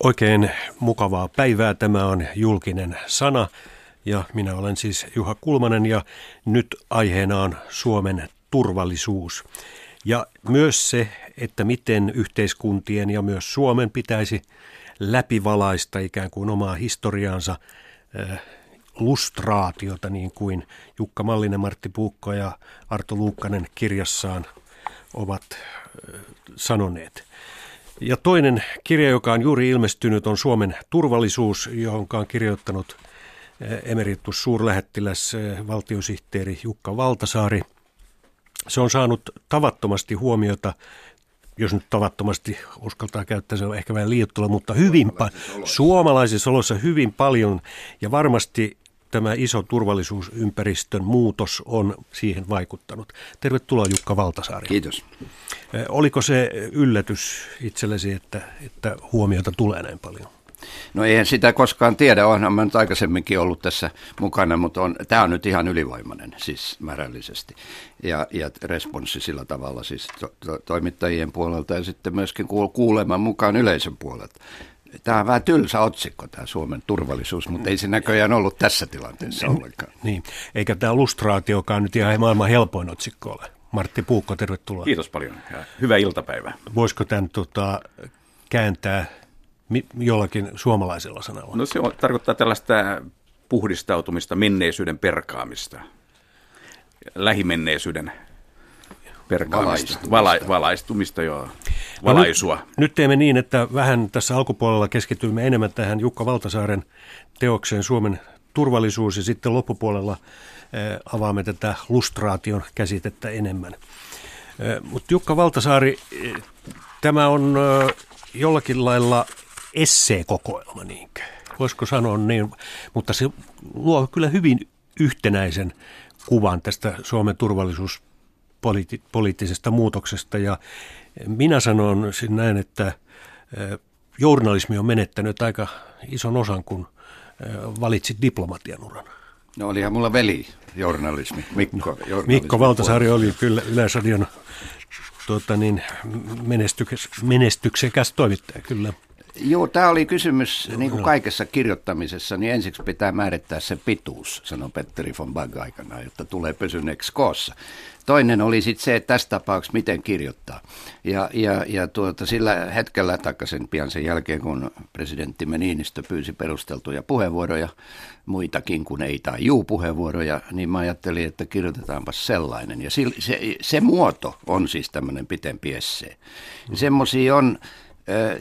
Oikein mukavaa päivää. Tämä on julkinen sana ja minä olen siis Juha Kulmanen ja nyt aiheena on Suomen turvallisuus. Ja myös se, että miten yhteiskuntien ja myös Suomen pitäisi läpivalaista ikään kuin omaa historiaansa äh, lustraatiota, niin kuin Jukka Mallinen, Martti Puukko ja Arto Luukkanen kirjassaan ovat äh, sanoneet. Ja toinen kirja, joka on juuri ilmestynyt, on Suomen turvallisuus, johon on kirjoittanut eh, emeritus suurlähettiläs eh, valtiosihteeri Jukka Valtasaari. Se on saanut tavattomasti huomiota, jos nyt tavattomasti uskaltaa käyttää, se on ehkä vähän liiottelu, mutta hyvin pa- suomalaisissa oloissa hyvin paljon ja varmasti tämä iso turvallisuusympäristön muutos on siihen vaikuttanut. Tervetuloa Jukka Valtasaari. Kiitos. Oliko se yllätys itsellesi, että, että huomiota tulee näin paljon? No eihän sitä koskaan tiedä, onhan mä nyt aikaisemminkin ollut tässä mukana, mutta on, tämä on nyt ihan ylivoimainen siis määrällisesti ja, ja responssi sillä tavalla siis to, to, toimittajien puolelta ja sitten myöskin kuuleman mukaan yleisön puolelta. Tämä on vähän tylsä otsikko, tämä Suomen turvallisuus, mutta ei se näköjään ollut tässä tilanteessa ollenkaan. Niin, eikä tämä lustraatiokaan nyt ihan maailman helpoin otsikko ole. Martti Puukko, tervetuloa. Kiitos paljon ja hyvää iltapäivää. Voisiko tämän tota, kääntää jollakin suomalaisella sanalla? No se on, tarkoittaa tällaista puhdistautumista, menneisyyden perkaamista, lähimenneisyyden perkaamista, valaistumista, Vala, valaistumista joo, valaisua. No nyt, nyt teemme niin, että vähän tässä alkupuolella keskityimme enemmän tähän Jukka Valtasaaren teokseen Suomen turvallisuus ja sitten loppupuolella eh, avaamme tätä lustraation käsitettä enemmän. Eh, Mutta Jukka Valtasaari, eh, tämä on jollakin lailla esseekokoelma, niinkö? Voisiko sanoa niin, mutta se luo kyllä hyvin yhtenäisen kuvan tästä Suomen turvallisuuspoliittisesta muutoksesta ja minä sanon näin, että journalismi on menettänyt aika ison osan, kun valitsit diplomatian uran. No olihan mulla veli journalismi, Mikko. No, journalismi Mikko Valtasaari oli kyllä Yleisradion tuota niin, menestyksekäs, menestyksekäs toimittaja, kyllä. Joo, tämä oli kysymys, niin kuin kaikessa kirjoittamisessa, niin ensiksi pitää määrittää se pituus, sanoi Petteri von Bagg aikana, jotta tulee pysyneeksi koossa. Toinen oli sitten se, että tässä tapauksessa miten kirjoittaa. Ja, ja, ja tuota, sillä hetkellä, takaisin pian sen jälkeen, kun presidentti Niinistö pyysi perusteltuja puheenvuoroja, muitakin kuin ei tai juu puheenvuoroja, niin mä ajattelin, että kirjoitetaanpa sellainen. Ja se, se, se muoto on siis tämmöinen pitempi essee. Semmoisia on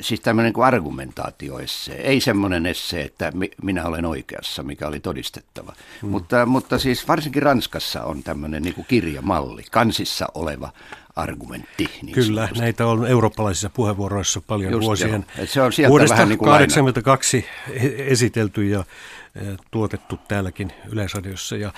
siis tämmöinen kuin argumentaatioesse, ei semmoinen esse, että minä olen oikeassa, mikä oli todistettava. Hmm. Mutta, mutta siis varsinkin Ranskassa on tämmöinen niin kuin kirjamalli, kansissa oleva argumentti. Niin Kyllä, sanotusti. näitä on eurooppalaisissa puheenvuoroissa paljon Just vuosien. Se on vuodesta vähän niin kuin 82 esitelty ja tuotettu täälläkin Yleisradiossa ja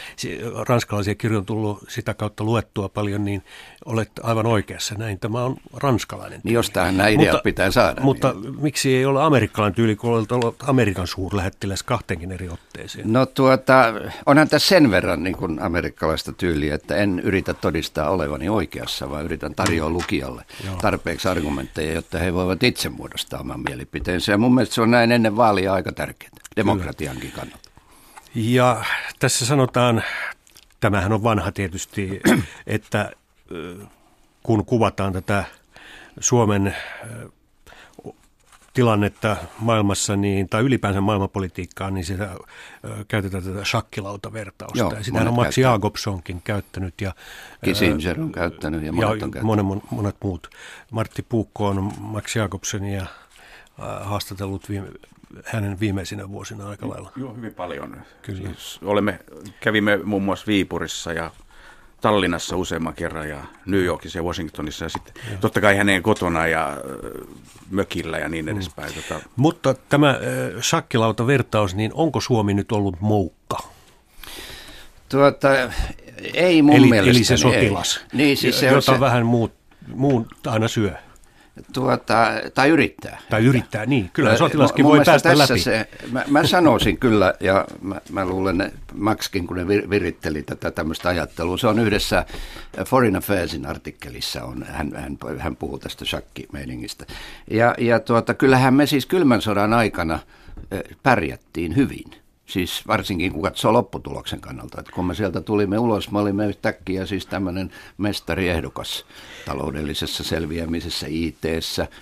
ranskalaisia kirjoja on tullut sitä kautta luettua paljon, niin olet aivan oikeassa. Näin tämä on ranskalainen. Niin jostain nämä ideat mutta, pitää saada. Mutta niin. miksi ei ole amerikkalainen tyyli, kun olet ollut Amerikan suurlähettiläs kahteenkin eri otteeseen? No tuota, onhan tässä sen verran niin kuin amerikkalaista tyyliä, että en yritä todistaa olevani oikeassa, vaan yritän tarjoa mm. lukijalle Joo. tarpeeksi argumentteja, jotta he voivat itse muodostaa oman mielipiteensä. Ja mun mielestä se on näin ennen vaalia aika tärkeää demokratiankin kannalta. Ja tässä sanotaan, tämähän on vanha tietysti, että kun kuvataan tätä Suomen tilannetta maailmassa, niin, tai ylipäänsä maailmanpolitiikkaa, niin sitä käytetään tätä shakkilautavertausta. Joo, ja sitä on Max Jacobsonkin käyttänyt. Ja, Kissinger on käyttänyt ja monet ja on käyttänyt. Monet, monet muut. Martti Puukko on Max Jacobsonia haastatellut viime, hänen viimeisinä vuosina aika lailla. Joo, hyvin paljon. Kyllä. Siis olemme, kävimme muun muassa Viipurissa ja Tallinnassa useamman kerran ja New Yorkissa ja Washingtonissa ja sitten Joo. totta kai hänen kotona ja mökillä ja niin mm. edespäin. Mm. Tota... Mutta tämä äh, shakkilauta-vertaus, niin onko Suomi nyt ollut moukka? Tuota, ei mun eli, mielestä. Eli se sotilas, ei. Niin, siis se jota se... vähän muut, muut aina syö. Tuota, tai yrittää. Tai yrittää, niin. Kyllä sotilaskin voi päästä läpi. Se, mä, mä sanoisin kyllä, ja mä, mä luulen, että Maxkin, kun ne viritteli tätä tämmöistä ajattelua, se on yhdessä Foreign Affairsin artikkelissa, on, hän, hän, hän puhuu tästä shakki-meiningistä. Ja, ja tuota, kyllähän me siis kylmän sodan aikana pärjättiin hyvin – Siis varsinkin kun katsoo lopputuloksen kannalta, että kun me sieltä tulimme ulos, me olimme yhtäkkiä siis tämmöinen mestariehdokas taloudellisessa selviämisessä, it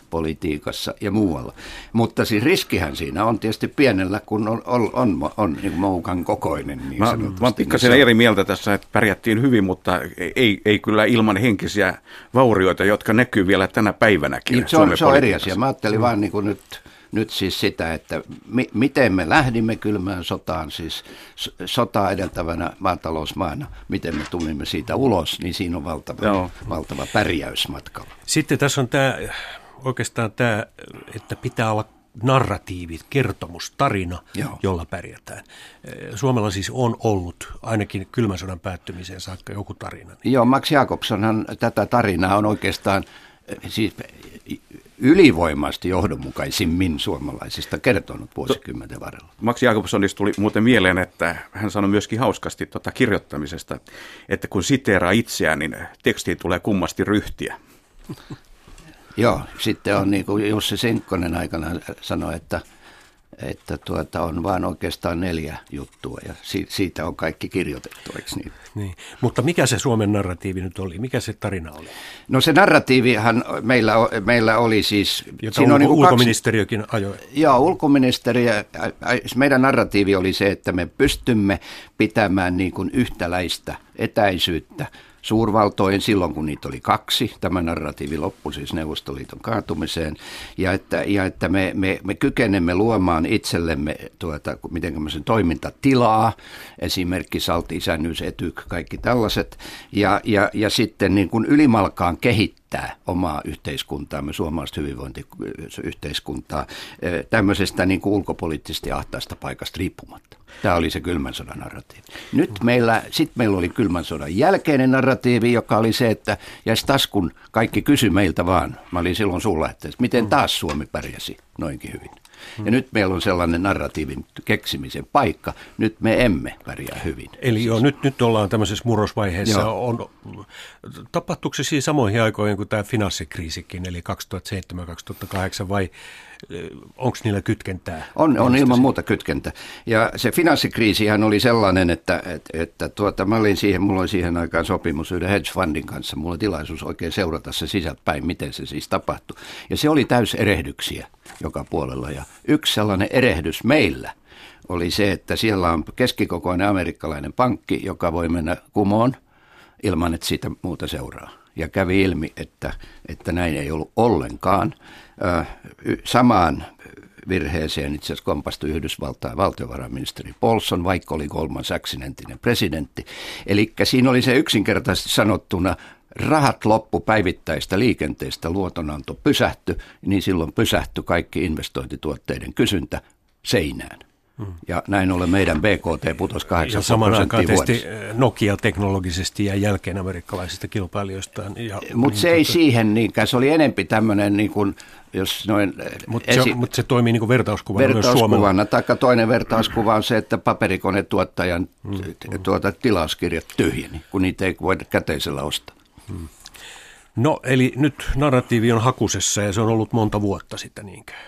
politiikassa ja muualla. Mutta siis riskihän siinä on tietysti pienellä, kun on, on, on, on niin moukan kokoinen. Niin mä, mä olen pikkasen eri mieltä tässä, että pärjättiin hyvin, mutta ei, ei kyllä ilman henkisiä vaurioita, jotka näkyy vielä tänä päivänäkin. Niin, se on, se on eri asia. Mä ajattelin mm. vaan niin kuin nyt nyt siis sitä, että mi- miten me lähdimme kylmään sotaan, siis sotaa edeltävänä maatalousmaana, miten me tulimme siitä ulos, niin siinä on valtava, Joo. valtava pärjäysmatka. Sitten tässä on tämä oikeastaan tämä, että pitää olla narratiivi, kertomus, tarina, Joo. jolla pärjätään. Suomella siis on ollut ainakin kylmän sodan päättymiseen saakka joku tarina. Joo, Max Jakobsonhan tätä tarinaa on oikeastaan siis ylivoimaisesti johdonmukaisimmin suomalaisista kertonut vuosikymmenen varrella. Max Jakobsonista tuli muuten mieleen, että hän sanoi myöskin hauskasti tuota kirjoittamisesta, että kun siteeraa itseään, niin tekstiin tulee kummasti ryhtiä. Joo, sitten on niin kuin Jussi Sinkkonen aikana sanoi, että – että tuota, on vain oikeastaan neljä juttua ja si- siitä on kaikki kirjoitettu, eikö niin? niin? Mutta mikä se Suomen narratiivi nyt oli? Mikä se tarina oli? No se narratiivihan meillä, meillä oli siis... Jota siinä ulko, on niin ulkoministeriökin kaksi, ajoi. Joo, ulkoministeriö, meidän narratiivi oli se, että me pystymme pitämään niin kuin yhtäläistä etäisyyttä suurvaltoihin silloin, kun niitä oli kaksi. Tämä narratiivi loppui siis Neuvostoliiton kaatumiseen. Ja että, ja että me, me, me kykenemme luomaan itsellemme tuota, miten sen toimintatilaa, esimerkki salti, isännyys, etyk, kaikki tällaiset. Ja, ja, ja sitten niin kuin ylimalkaan kehittää omaa yhteiskuntaamme, suomalaista hyvinvointiyhteiskuntaa, tämmöisestä niin kuin ulkopoliittisesti ahtaasta paikasta riippumatta. Tämä oli se kylmän sodan narratiivi. Nyt meillä, sitten meillä oli kylmän sodan jälkeinen narratiivi, joka oli se, että ja taas kun kaikki kysyi meiltä vaan, mä olin silloin sulla, että miten taas Suomi pärjäsi noinkin hyvin. Ja nyt meillä on sellainen narratiivin keksimisen paikka. Nyt me emme pärjää hyvin. Eli joo, nyt, nyt ollaan tämmöisessä murrosvaiheessa. On, tapahtuuko se siis samoihin aikoihin kuin tämä finanssikriisikin, eli 2007-2008, vai onko niillä kytkentää? On, on ilman muuta kytkentä. Ja se finanssikriisihän oli sellainen, että, että, että tuota, mä olin siihen, mulla oli siihen aikaan sopimus yhden hedge fundin kanssa. Mulla oli tilaisuus oikein seurata se sisältäpäin, miten se siis tapahtui. Ja se oli täys erehdyksiä joka puolella. Ja yksi sellainen erehdys meillä oli se, että siellä on keskikokoinen amerikkalainen pankki, joka voi mennä kumoon ilman, että siitä muuta seuraa. Ja kävi ilmi, että, että näin ei ollut ollenkaan. Samaan virheeseen itse asiassa kompastui Yhdysvaltain valtiovarainministeri Paulson, vaikka oli Goldman Sachsin entinen presidentti. Eli siinä oli se yksinkertaisesti sanottuna rahat loppu päivittäistä liikenteestä, luotonanto pysähty, niin silloin pysähtyi kaikki investointituotteiden kysyntä seinään. Ja näin ollen meidän BKT putosi 8 ja saman aikaan tietysti eh, Nokia teknologisesti ja jälkeen amerikkalaisista kilpailijoistaan. Mutta se ei siihen niinkään, se oli enempi tämmöinen niin kuin, jos noin... Eh, Mutta esi- se, mut se toimii niin kuin vertauskuvana, vertauskuvana myös Taikka toinen vertauskuva on se, että paperikonetuottajan mm, mm. tuota, tilauskirjat tyhjeni, kun niitä ei voida käteisellä ostaa. Mm. No eli nyt narratiivi on hakusessa ja se on ollut monta vuotta sitten niinkään.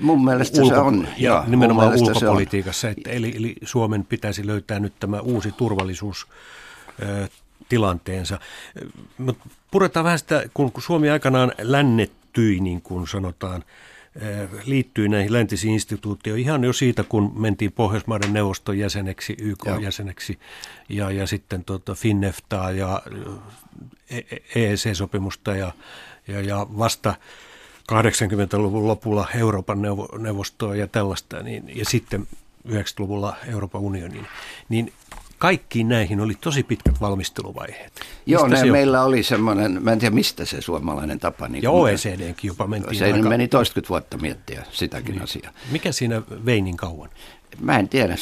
Mun mielestä Ulko- se on. Ja joo, nimenomaan ulkopolitiikassa. Että eli, eli Suomen pitäisi löytää nyt tämä uusi turvallisuus tilanteensa. Puretaan vähän sitä, kun Suomi aikanaan lännettyi, niin kuin sanotaan, liittyi näihin läntisiin instituutioihin ihan jo siitä, kun mentiin Pohjoismaiden neuvoston jäseneksi, YK-jäseneksi ja, ja sitten tuota Finneftaa ja EEC-sopimusta ja, ja, ja vasta 80-luvun lopulla Euroopan neuvostoa ja tällaista, niin, ja sitten 90-luvulla Euroopan unionin, niin kaikkiin näihin oli tosi pitkät valmisteluvaiheet. Mistä Joo, ne, meillä oli semmoinen, mä en tiedä mistä se suomalainen tapa. Niin ja OECDnkin jopa mentiin Se aika... meni toistakymmentä vuotta miettiä sitäkin niin. asiaa. Mikä siinä vei niin kauan? Mä en tiedä,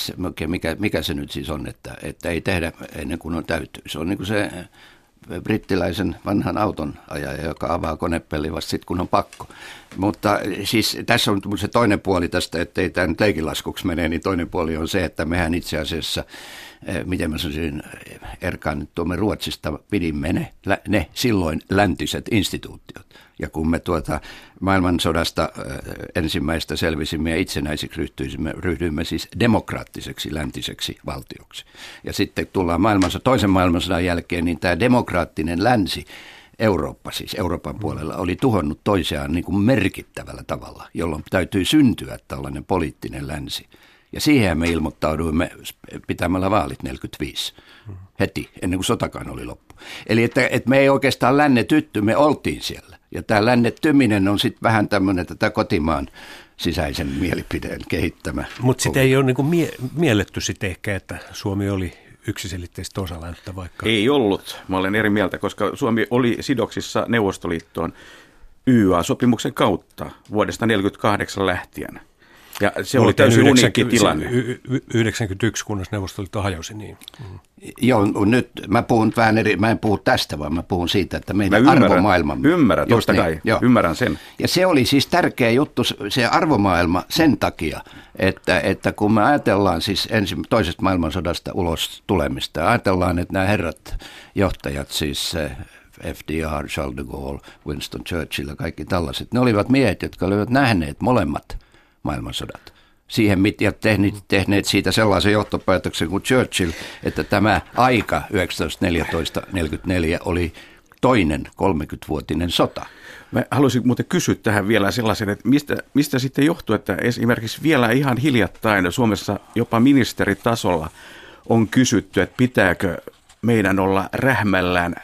mikä, mikä se nyt siis on, että, että ei tehdä ennen kuin on täytyy. Se on niin kuin se brittiläisen vanhan auton ajaja, joka avaa konepelli vasta sitten, kun on pakko. Mutta siis tässä on se toinen puoli tästä, ettei tämä nyt leikilaskuksi mene, niin toinen puoli on se, että mehän itse asiassa miten mä sanoisin, erkaannuttuamme Ruotsista, pidimme ne, ne silloin läntiset instituutiot. Ja kun me tuota maailmansodasta ensimmäistä selvisimme ja itsenäisiksi ryhtyimme, ryhdyimme siis demokraattiseksi läntiseksi valtioksi. Ja sitten tullaan maailmansa, toisen maailmansodan jälkeen, niin tämä demokraattinen länsi, Eurooppa siis Euroopan puolella oli tuhonnut toisiaan niin kuin merkittävällä tavalla, jolloin täytyy syntyä tällainen poliittinen länsi. Ja siihen me ilmoittauduimme pitämällä vaalit 45 heti, ennen kuin sotakaan oli loppu. Eli että, että me ei oikeastaan lännetytty, me oltiin siellä. Ja tämä lännettyminen on sitten vähän tämmöinen tätä kotimaan sisäisen mielipideen kehittämä. Mutta sitten ei ole niinku mie- mielletty sitten ehkä, että Suomi oli yksiselitteistä osa länttä vaikka. Ei ollut. Mä olen eri mieltä, koska Suomi oli sidoksissa Neuvostoliittoon YA-sopimuksen kautta vuodesta 1948 lähtien. Ja se oli täysin uniikki tilanne. 91, kunnes Neuvostoliitto hajosi, niin. Mm. Joo, nyt mä puhun vähän eri, mä en puhu tästä, vaan mä puhun siitä, että meidän mä ymmärrän, arvomaailmamme. Ymmärrän, totta niin, kai, joo. ymmärrän sen. Ja se oli siis tärkeä juttu, se arvomaailma sen takia, että, että kun me ajatellaan siis ensi, toisesta maailmansodasta ulos tulemista, ajatellaan, että nämä herrat johtajat, siis FDR, Charles de Gaulle, Winston Churchill ja kaikki tällaiset, ne olivat miehet, jotka olivat nähneet molemmat – maailmansodat. Siihen ja tehneet, tehneet siitä sellaisen johtopäätöksen kuin Churchill, että tämä aika 1914-44 oli toinen 30-vuotinen sota. Mä haluaisin muuten kysyä tähän vielä sellaisen, että mistä, mistä sitten johtuu, että esimerkiksi vielä ihan hiljattain Suomessa jopa ministeritasolla on kysytty, että pitääkö meidän olla rähmällään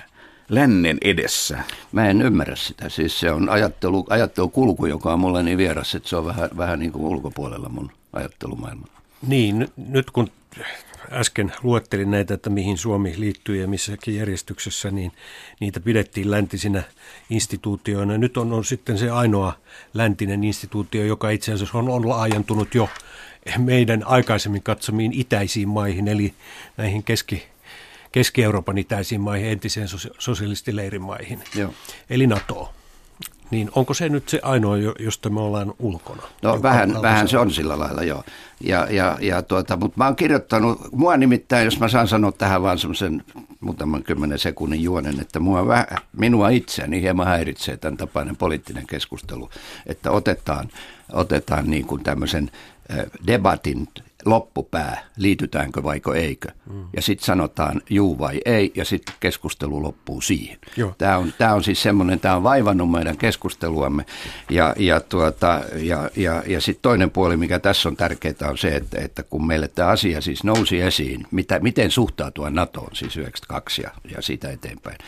lännen edessä? Mä en ymmärrä sitä. Siis se on ajattelu, ajattelukulku, joka on mulle niin vieras, että se on vähän, vähän niin kuin ulkopuolella mun ajattelumaailma. Niin, nyt kun äsken luettelin näitä, että mihin Suomi liittyy ja missäkin järjestyksessä, niin niitä pidettiin läntisinä instituutioina. Nyt on, on sitten se ainoa läntinen instituutio, joka itse asiassa on, on laajentunut jo meidän aikaisemmin katsomiin itäisiin maihin, eli näihin keski, Keski-Euroopan itäisiin maihin, entiseen sosialistileirimaihin, Joo. eli NATO. Niin onko se nyt se ainoa, josta me ollaan ulkona? No vähän, vähän se on sillä lailla, joo. Ja, ja, ja tuota, mutta mä oon kirjoittanut, mua nimittäin, jos mä saan sanoa tähän vaan semmoisen muutaman kymmenen sekunnin juonen, että mua vähän, minua itseäni hieman häiritsee tämän tapainen poliittinen keskustelu, että otetaan, otetaan niin kuin tämmöisen debatin loppupää, liitytäänkö vaiko eikö. Mm. Ja sitten sanotaan juu vai ei, ja sitten keskustelu loppuu siihen. Tämä on, tämä on siis semmoinen, tämä on vaivannut meidän keskusteluamme. Ja, ja, tuota, ja, ja, ja sitten toinen puoli, mikä tässä on tärkeää, on se, että, että kun meille tämä asia siis nousi esiin, mitä, miten suhtautua NATOon, siis 92 ja, ja siitä eteenpäin,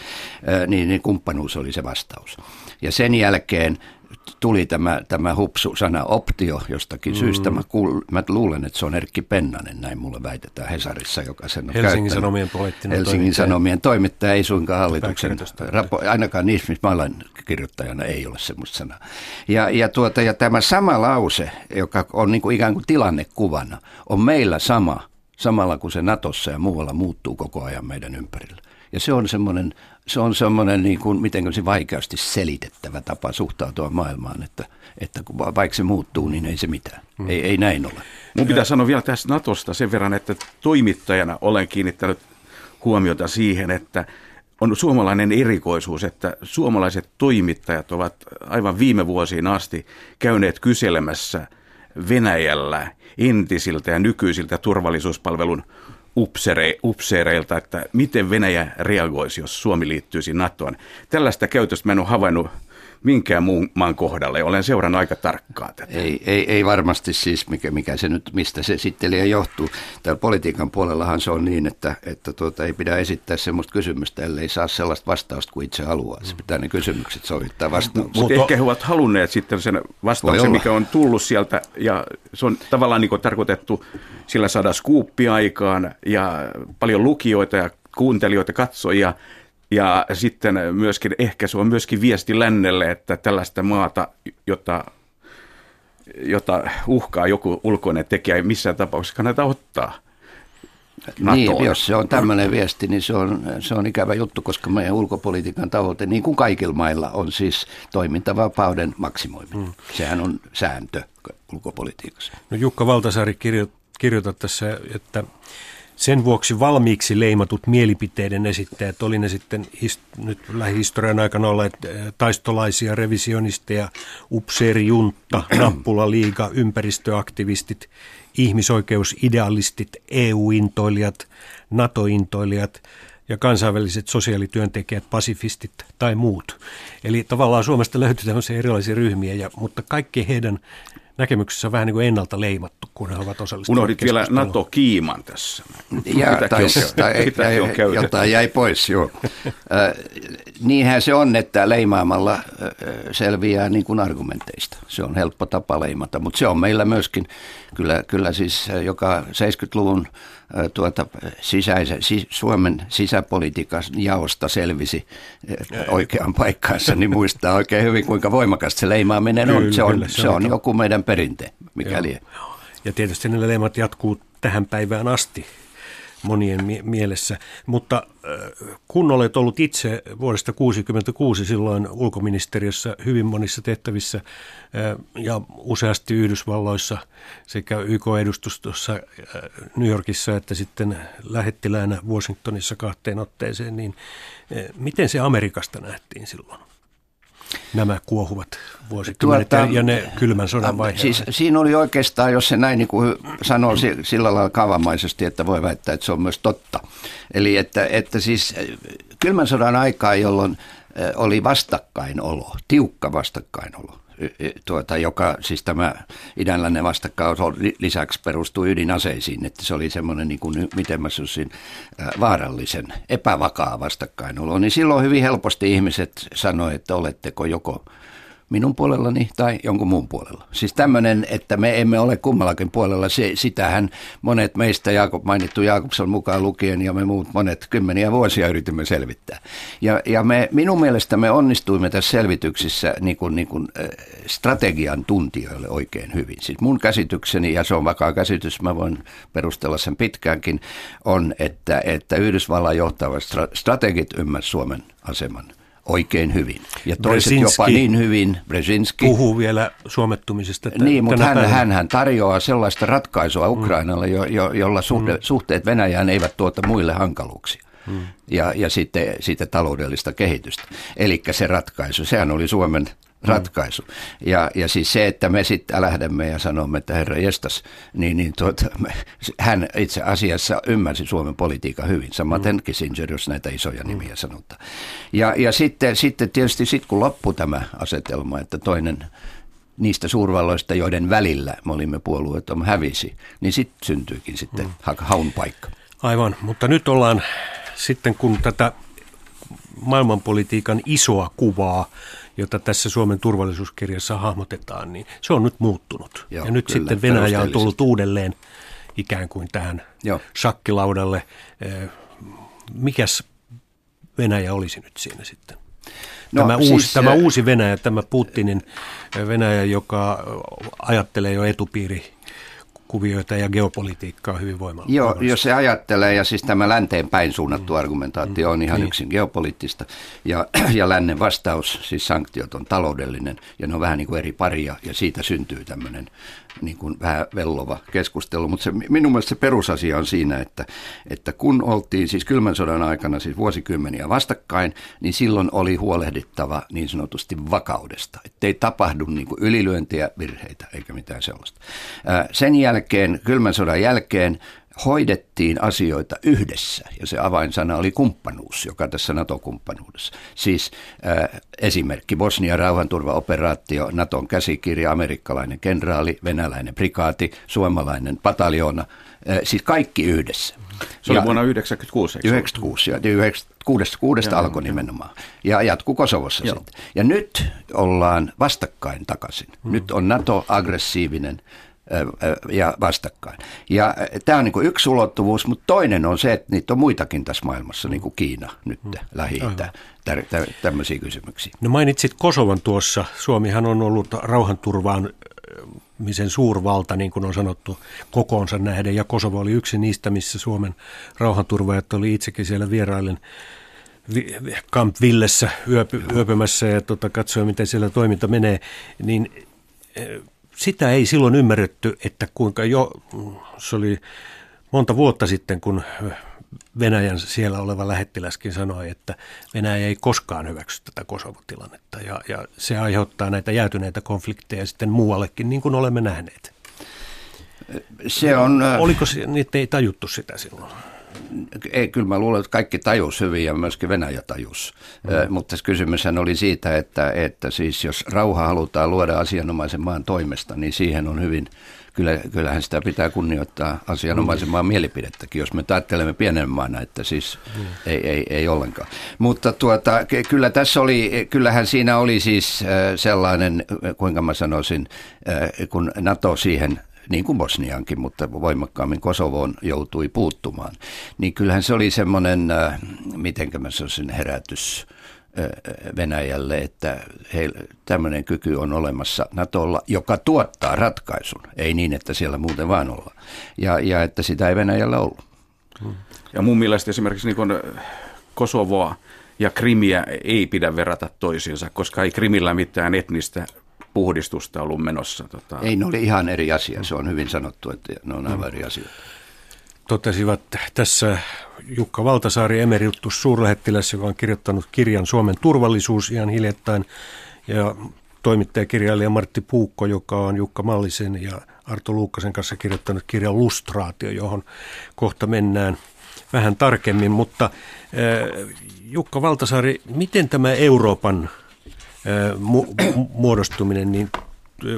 niin, niin kumppanuus oli se vastaus. Ja sen jälkeen tuli tämä, tämä hupsu-sana optio jostakin mm. syystä. Mä, kuul, mä luulen, että se on Erkki Pennanen, näin mulle väitetään Hesarissa, joka sen on Helsingin käyttänyt. Sanomien poliittinen Helsingin toimittaja. Sanomien toimittaja, ei suinkaan hallituksen, rapo, ainakaan niissä, missä mä olen kirjoittajana, ei ole semmoista sanaa. Ja, ja, tuota, ja tämä sama lause, joka on niin kuin ikään kuin tilannekuvana, on meillä sama, samalla kun se Natossa ja muualla muuttuu koko ajan meidän ympärillä. Ja se on semmoinen se on semmoinen, niin kuin, miten se vaikeasti selitettävä tapa suhtautua maailmaan, että, että kun vaikka se muuttuu, niin ei se mitään. Mm. Ei, ei näin ole. Mun pitää sanoa vielä tästä Natosta sen verran, että toimittajana olen kiinnittänyt huomiota siihen, että on suomalainen erikoisuus, että suomalaiset toimittajat ovat aivan viime vuosiin asti käyneet kyselemässä Venäjällä entisiltä ja nykyisiltä turvallisuuspalvelun upsere, upseereilta, että miten Venäjä reagoisi, jos Suomi liittyisi NATOon. Tällaista käytöstä mä en ole havainnut minkään muun maan kohdalle. Olen seurannut aika tarkkaan tätä. Ei, ei, ei varmasti siis, mikä, mikä se nyt, mistä se sitten johtuu. Täällä politiikan puolellahan se on niin, että, että tuota, ei pidä esittää sellaista kysymystä, ellei saa sellaista vastausta kuin itse haluaa. Se pitää ne kysymykset sovittaa vastaukseen. Mutta ehkä he ovat halunneet sitten sen vastauksen, mikä on tullut sieltä, ja se on tavallaan niin tarkoitettu sillä saada skuuppi aikaan, ja paljon lukijoita ja kuuntelijoita, katsojia, ja sitten myöskin, ehkä se on myöskin viesti lännelle, että tällaista maata, jota, jota uhkaa joku ulkoinen tekijä, ei missään tapauksessa kannata ottaa NATOon. Niin, jos se on tämmöinen viesti, niin se on, se on ikävä juttu, koska meidän ulkopolitiikan tavoite, niin kuin kaikilla mailla, on siis toimintavapauden maksimoiminen. Hmm. Sehän on sääntö ulkopolitiikassa. No Jukka Valtasaari kirjo, kirjoittaa tässä, että sen vuoksi valmiiksi leimatut mielipiteiden esittäjät, oli ne sitten hist- nyt lähihistorian aikana olleet eh, taistolaisia, revisionisteja, upseerijuntta, nappulaliiga, ympäristöaktivistit, ihmisoikeusidealistit, EU-intoilijat, NATO-intoilijat ja kansainväliset sosiaalityöntekijät, pasifistit tai muut. Eli tavallaan Suomesta löytyy tämmöisiä erilaisia ryhmiä, ja, mutta kaikki heidän näkemyksessä vähän niin kuin ennalta leimattu, kun he ovat osallistuneet Unohdit vielä NATO-kiiman tässä. Ja, tai, tai, tai jotain jäi pois, joo. Äh, niinhän se on, että leimaamalla äh, selviää niin kuin argumenteista. Se on helppo tapa leimata, mutta se on meillä myöskin kyllä, kyllä siis joka 70-luvun tuota, sisäisen, si, Suomen sisäpolitiikan jaosta selvisi oikeaan paikkaansa, niin muistaa oikein hyvin, kuinka voimakasta se leimaaminen on. Se on, kyllä, se, se on joku meidän perinte, mikäli. Joo. Ja tietysti ne leimat jatkuu tähän päivään asti monien mie- mielessä. Mutta kun olet ollut itse vuodesta 1966 silloin ulkoministeriössä hyvin monissa tehtävissä äh, ja useasti Yhdysvalloissa sekä YK-edustustossa äh, New Yorkissa että sitten lähettiläänä Washingtonissa kahteen otteeseen, niin miten se Amerikasta nähtiin silloin? Nämä kuohuvat vuosikymmenet tuota, ja ne kylmän sodan vaiheet? Siis, siinä oli oikeastaan, jos se näin niin kuin sillä lailla kaavamaisesti, että voi väittää, että se on myös totta. Eli että, että siis kylmän sodan aikaa, jolloin oli vastakkainolo, tiukka vastakkainolo tuota, joka siis tämä idänlännen vastakkaus lisäksi perustui ydinaseisiin, että se oli semmoinen, niin kuin, miten mä sanoisin, vaarallisen, epävakaa vastakkainolo, niin silloin hyvin helposti ihmiset sanoivat, että oletteko joko minun puolellani tai jonkun muun puolella. Siis tämmöinen, että me emme ole kummallakin puolella, se, sitähän monet meistä, Jaakob, mainittu Jaakobsen mukaan lukien ja me muut monet kymmeniä vuosia yritimme selvittää. Ja, ja me, minun mielestä me onnistuimme tässä selvityksissä niin kuin, niin kuin, strategian tuntijoille oikein hyvin. Siis mun käsitykseni, ja se on vakaa käsitys, mä voin perustella sen pitkäänkin, on, että, että Yhdysvallan johtavat strategit ymmärsivät Suomen aseman oikein hyvin. Ja toiset Brzezinski jopa niin hyvin, Brzezinski. Puhuu vielä suomettumisesta. T- niin, mutta hän, hän, hän tarjoaa sellaista ratkaisua Ukrainalle, jo, jo, jolla suhde, mm. suhteet Venäjään eivät tuota muille hankaluuksia. Mm. Ja, ja sitten, sitten taloudellista kehitystä. Eli se ratkaisu, sehän oli Suomen Mm. ratkaisu. Mm. Ja, ja siis se, että me sitten lähdemme ja sanomme, että herra jestas, niin, niin tuota, me, hän itse asiassa ymmärsi Suomen politiikan hyvin. Samaten mm. Kissinger, jos näitä isoja mm. nimiä sanotaan. Ja, ja sitten, sitten tietysti sit kun loppui tämä asetelma, että toinen niistä suurvalloista, joiden välillä me olimme puolueet hävisi, niin sitten syntyykin sitten mm. haun paikka. Aivan, mutta nyt ollaan sitten kun tätä maailmanpolitiikan isoa kuvaa jota tässä Suomen turvallisuuskirjassa hahmotetaan, niin se on nyt muuttunut. Joo, ja nyt kyllä, sitten Venäjä on tullut uudelleen ikään kuin tähän Joo. shakkilaudalle. Mikäs Venäjä olisi nyt siinä sitten? No, tämä, siis, uusi, tämä uusi Venäjä, tämä Putinin Venäjä, joka ajattelee jo etupiiri kuvioita ja geopolitiikkaa hyvin voimalla. Joo, jos se ajattelee, ja siis tämä länteen päin suunnattu mm. argumentaatio on ihan niin. yksin geopoliittista, ja, ja lännen vastaus, siis sanktiot on taloudellinen, ja ne on vähän niin kuin eri paria, ja siitä syntyy tämmöinen niin kuin vähän vellova keskustelu, mutta se, minun mielestä se perusasia on siinä, että, että kun oltiin siis kylmän sodan aikana siis vuosikymmeniä vastakkain, niin silloin oli huolehdittava niin sanotusti vakaudesta, ettei tapahdu niin kuin ylilyöntiä, virheitä eikä mitään sellaista. Sen jälkeen, kylmän sodan jälkeen, hoidettiin asioita yhdessä, ja se avainsana oli kumppanuus, joka tässä NATO-kumppanuudessa. Siis äh, esimerkki Bosnian rauhanturvaoperaatio, Naton käsikirja, amerikkalainen kenraali, venäläinen prikaati, suomalainen pataljoona, äh, siis kaikki yhdessä. Se oli ja, vuonna 1996, 96, ja 96 alkoi nimenomaan. Ja jatkuu Kosovossa Joo. sitten. Ja nyt ollaan vastakkain takaisin. Hmm. Nyt on NATO aggressiivinen ja vastakkain. Ja tämä on niin yksi ulottuvuus, mutta toinen on se, että niitä on muitakin tässä maailmassa, niin kuin Kiina nyt, mm. lähi tä, tä, tämmöisiä kysymyksiä. No mainitsit Kosovan tuossa. Suomihan on ollut rauhanturvaan misen suurvalta, niin kuin on sanottu, kokoonsa nähden. Ja Kosovo oli yksi niistä, missä Suomen rauhanturvajat oli itsekin siellä vierailen Camp Villessä yöpy, yöpymässä ja tota, katsoa, miten siellä toiminta menee, niin sitä ei silloin ymmärretty, että kuinka jo, se oli monta vuotta sitten, kun Venäjän siellä oleva lähettiläskin sanoi, että Venäjä ei koskaan hyväksy tätä Kosovo-tilannetta ja, ja se aiheuttaa näitä jäätyneitä konflikteja sitten muuallekin, niin kuin olemme nähneet. Se on... Oliko se, niitä ei tajuttu sitä silloin? Ei, kyllä mä luulen, että kaikki tajus hyvin ja myöskin Venäjä tajus. Mm. Mutta kysymyshän oli siitä, että, että siis jos rauha halutaan luoda asianomaisen maan toimesta, niin siihen on hyvin, kyllä, kyllähän sitä pitää kunnioittaa asianomaisen maan mielipidettäkin, jos me ajattelemme pienen maana, että siis mm. ei, ei, ei ollenkaan. Mutta tuota, kyllä tässä oli, kyllähän siinä oli siis sellainen, kuinka mä sanoisin, kun NATO siihen niin kuin Bosniankin, mutta voimakkaammin Kosovoon joutui puuttumaan, niin kyllähän se oli semmoinen, äh, miten mä sanoisin, herätys äh, Venäjälle, että tämmöinen kyky on olemassa Natolla, joka tuottaa ratkaisun, ei niin, että siellä muuten vaan olla. Ja, ja että sitä ei Venäjällä ollut. Ja mun mielestä esimerkiksi niin Kosovoa ja Krimiä ei pidä verrata toisiinsa, koska ei Krimillä mitään etnistä puhdistusta ollut menossa. Tota. Ei, ne oli ihan eri asia. Se on hyvin sanottu, että ne on aivan eri asioita. Totesivat tässä Jukka Valtasaari, emeritus suurlähettiläs, joka on kirjoittanut kirjan Suomen turvallisuus ihan hiljattain, ja toimittajakirjailija Martti Puukko, joka on Jukka Mallisen ja Arto Luukkasen kanssa kirjoittanut kirjan Lustraatio, johon kohta mennään vähän tarkemmin. Mutta äh, Jukka Valtasaari, miten tämä Euroopan mu- muodostuminen, niin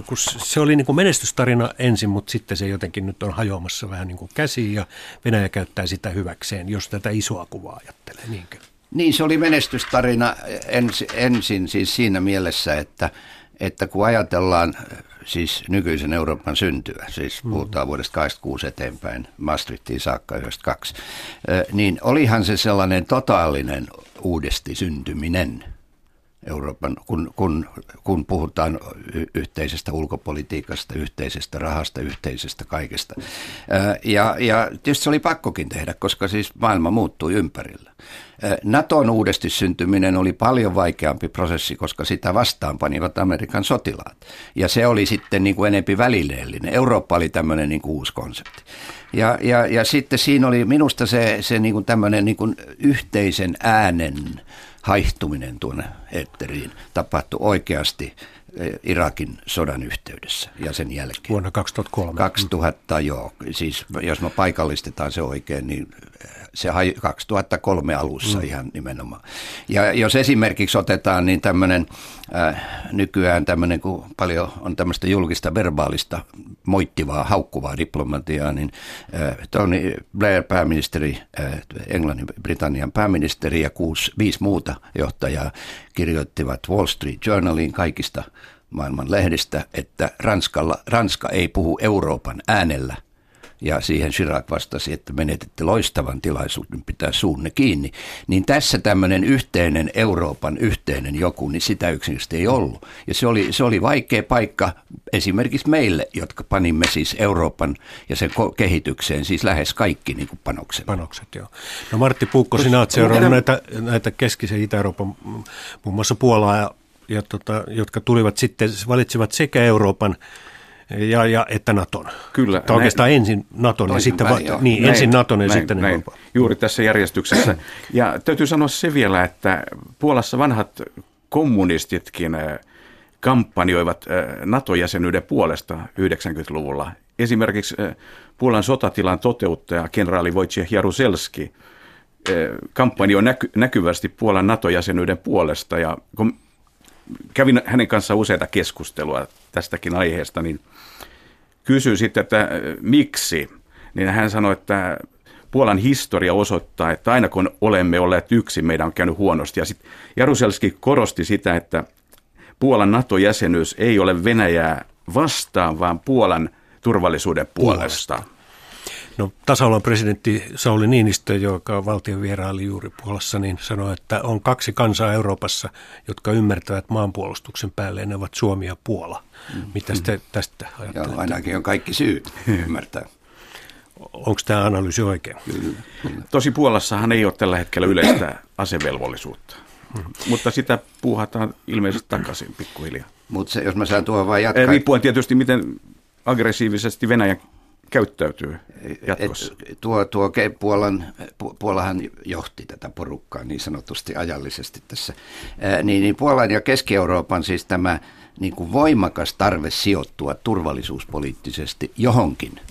kun se oli niin kuin menestystarina ensin, mutta sitten se jotenkin nyt on hajoamassa vähän niin kuin käsiin ja Venäjä käyttää sitä hyväkseen, jos tätä isoa kuvaa ajattelee, niinkö? Niin, se oli menestystarina ens, ensin siis siinä mielessä, että, että kun ajatellaan siis nykyisen Euroopan syntyä, siis mm. puhutaan vuodesta 86 eteenpäin, Maastrichtiin saakka 92, niin olihan se sellainen totaalinen uudesti syntyminen – Euroopan, kun, kun, kun puhutaan yhteisestä ulkopolitiikasta, yhteisestä rahasta, yhteisestä kaikesta. Ja, ja tietysti se oli pakkokin tehdä, koska siis maailma muuttui ympärillä. Naton uudesti syntyminen oli paljon vaikeampi prosessi, koska sitä vastaan panivat Amerikan sotilaat. Ja se oli sitten niin kuin enempi välineellinen. Eurooppa oli tämmöinen niin kuin uusi konsepti. Ja, ja, ja sitten siinä oli minusta se, se niin kuin tämmöinen niin kuin yhteisen äänen haihtuminen tuonne etteriin tapahtui oikeasti Irakin sodan yhteydessä ja sen jälkeen. Vuonna 2003. 2000, joo. Siis jos me paikallistetaan se oikein, niin se 2003 alussa mm. ihan nimenomaan. Ja jos esimerkiksi otetaan niin tämmöinen äh, nykyään tämmöinen, kun paljon on tämmöistä julkista verbaalista moittivaa, haukkuvaa diplomatiaa, niin äh, Tony Blair pääministeri, äh, Englannin, Britannian pääministeri ja kuusi, viisi muuta johtajaa kirjoittivat Wall Street Journaliin kaikista maailman lehdistä, että Ranskalla, Ranska ei puhu Euroopan äänellä – ja siihen Chirac vastasi, että menetitte loistavan tilaisuuden pitää suunne kiinni, niin tässä tämmöinen yhteinen Euroopan yhteinen joku, niin sitä yksinkertaisesti ei ollut. Ja se oli, se oli vaikea paikka esimerkiksi meille, jotka panimme siis Euroopan ja sen kehitykseen siis lähes kaikki niin kuin panokset. Panokset, joo. No Martti Puukko, sinä olet seurannut näitä, näitä keskisen Itä-Euroopan, muun muassa Puolaa ja, ja tota, jotka tulivat sitten, valitsivat sekä Euroopan ja, ja että Naton. Kyllä. Tai oikeastaan ensin Naton ja sitten, va- niin, näin, ensin Naton ja näin, sitten näin. Euroopan. Juuri tässä järjestyksessä. Ja täytyy sanoa se vielä, että Puolassa vanhat kommunistitkin äh, kampanjoivat äh, NATO-jäsenyyden puolesta 90-luvulla. Esimerkiksi äh, Puolan sotatilan toteuttaja kenraali Wojciech Jaruzelski kampanjoi näky- näkyvästi Puolan NATO-jäsenyyden puolesta ja kun kävin hänen kanssaan useita keskustelua tästäkin aiheesta, niin kysyin sitten, että äh, miksi, niin hän sanoi, että Puolan historia osoittaa, että aina kun olemme olleet yksin, meidän on käynyt huonosti. Ja sitten Jaruselski korosti sitä, että Puolan NATO-jäsenyys ei ole Venäjää vastaan, vaan Puolan turvallisuuden puolesta. puolesta. No, tasavallan presidentti Sauli Niinistö, joka valtion vieraili juuri Puolassa, niin sanoi, että on kaksi kansaa Euroopassa, jotka ymmärtävät maanpuolustuksen päälle, ne ovat Suomi ja Puola. Mm. Mitä te tästä ajattelette? Joo, ainakin on kaikki syyt ymmärtää. Onko tämä analyysi oikein? Kyllä. Tosi Puolassahan ei ole tällä hetkellä yleistä asevelvollisuutta, mm-hmm. mutta sitä puuhataan ilmeisesti takaisin pikkuhiljaa. Mutta jos mä saan tuohon vain jatkaa. Riippuen tietysti, miten aggressiivisesti Venäjä käyttäytyy jatkossa. Et tuo, tuo Puolan, Puolahan johti tätä porukkaa niin sanotusti ajallisesti tässä. Niin, niin Puolan ja Keski-Euroopan siis tämä niin kuin voimakas tarve sijoittua turvallisuuspoliittisesti johonkin –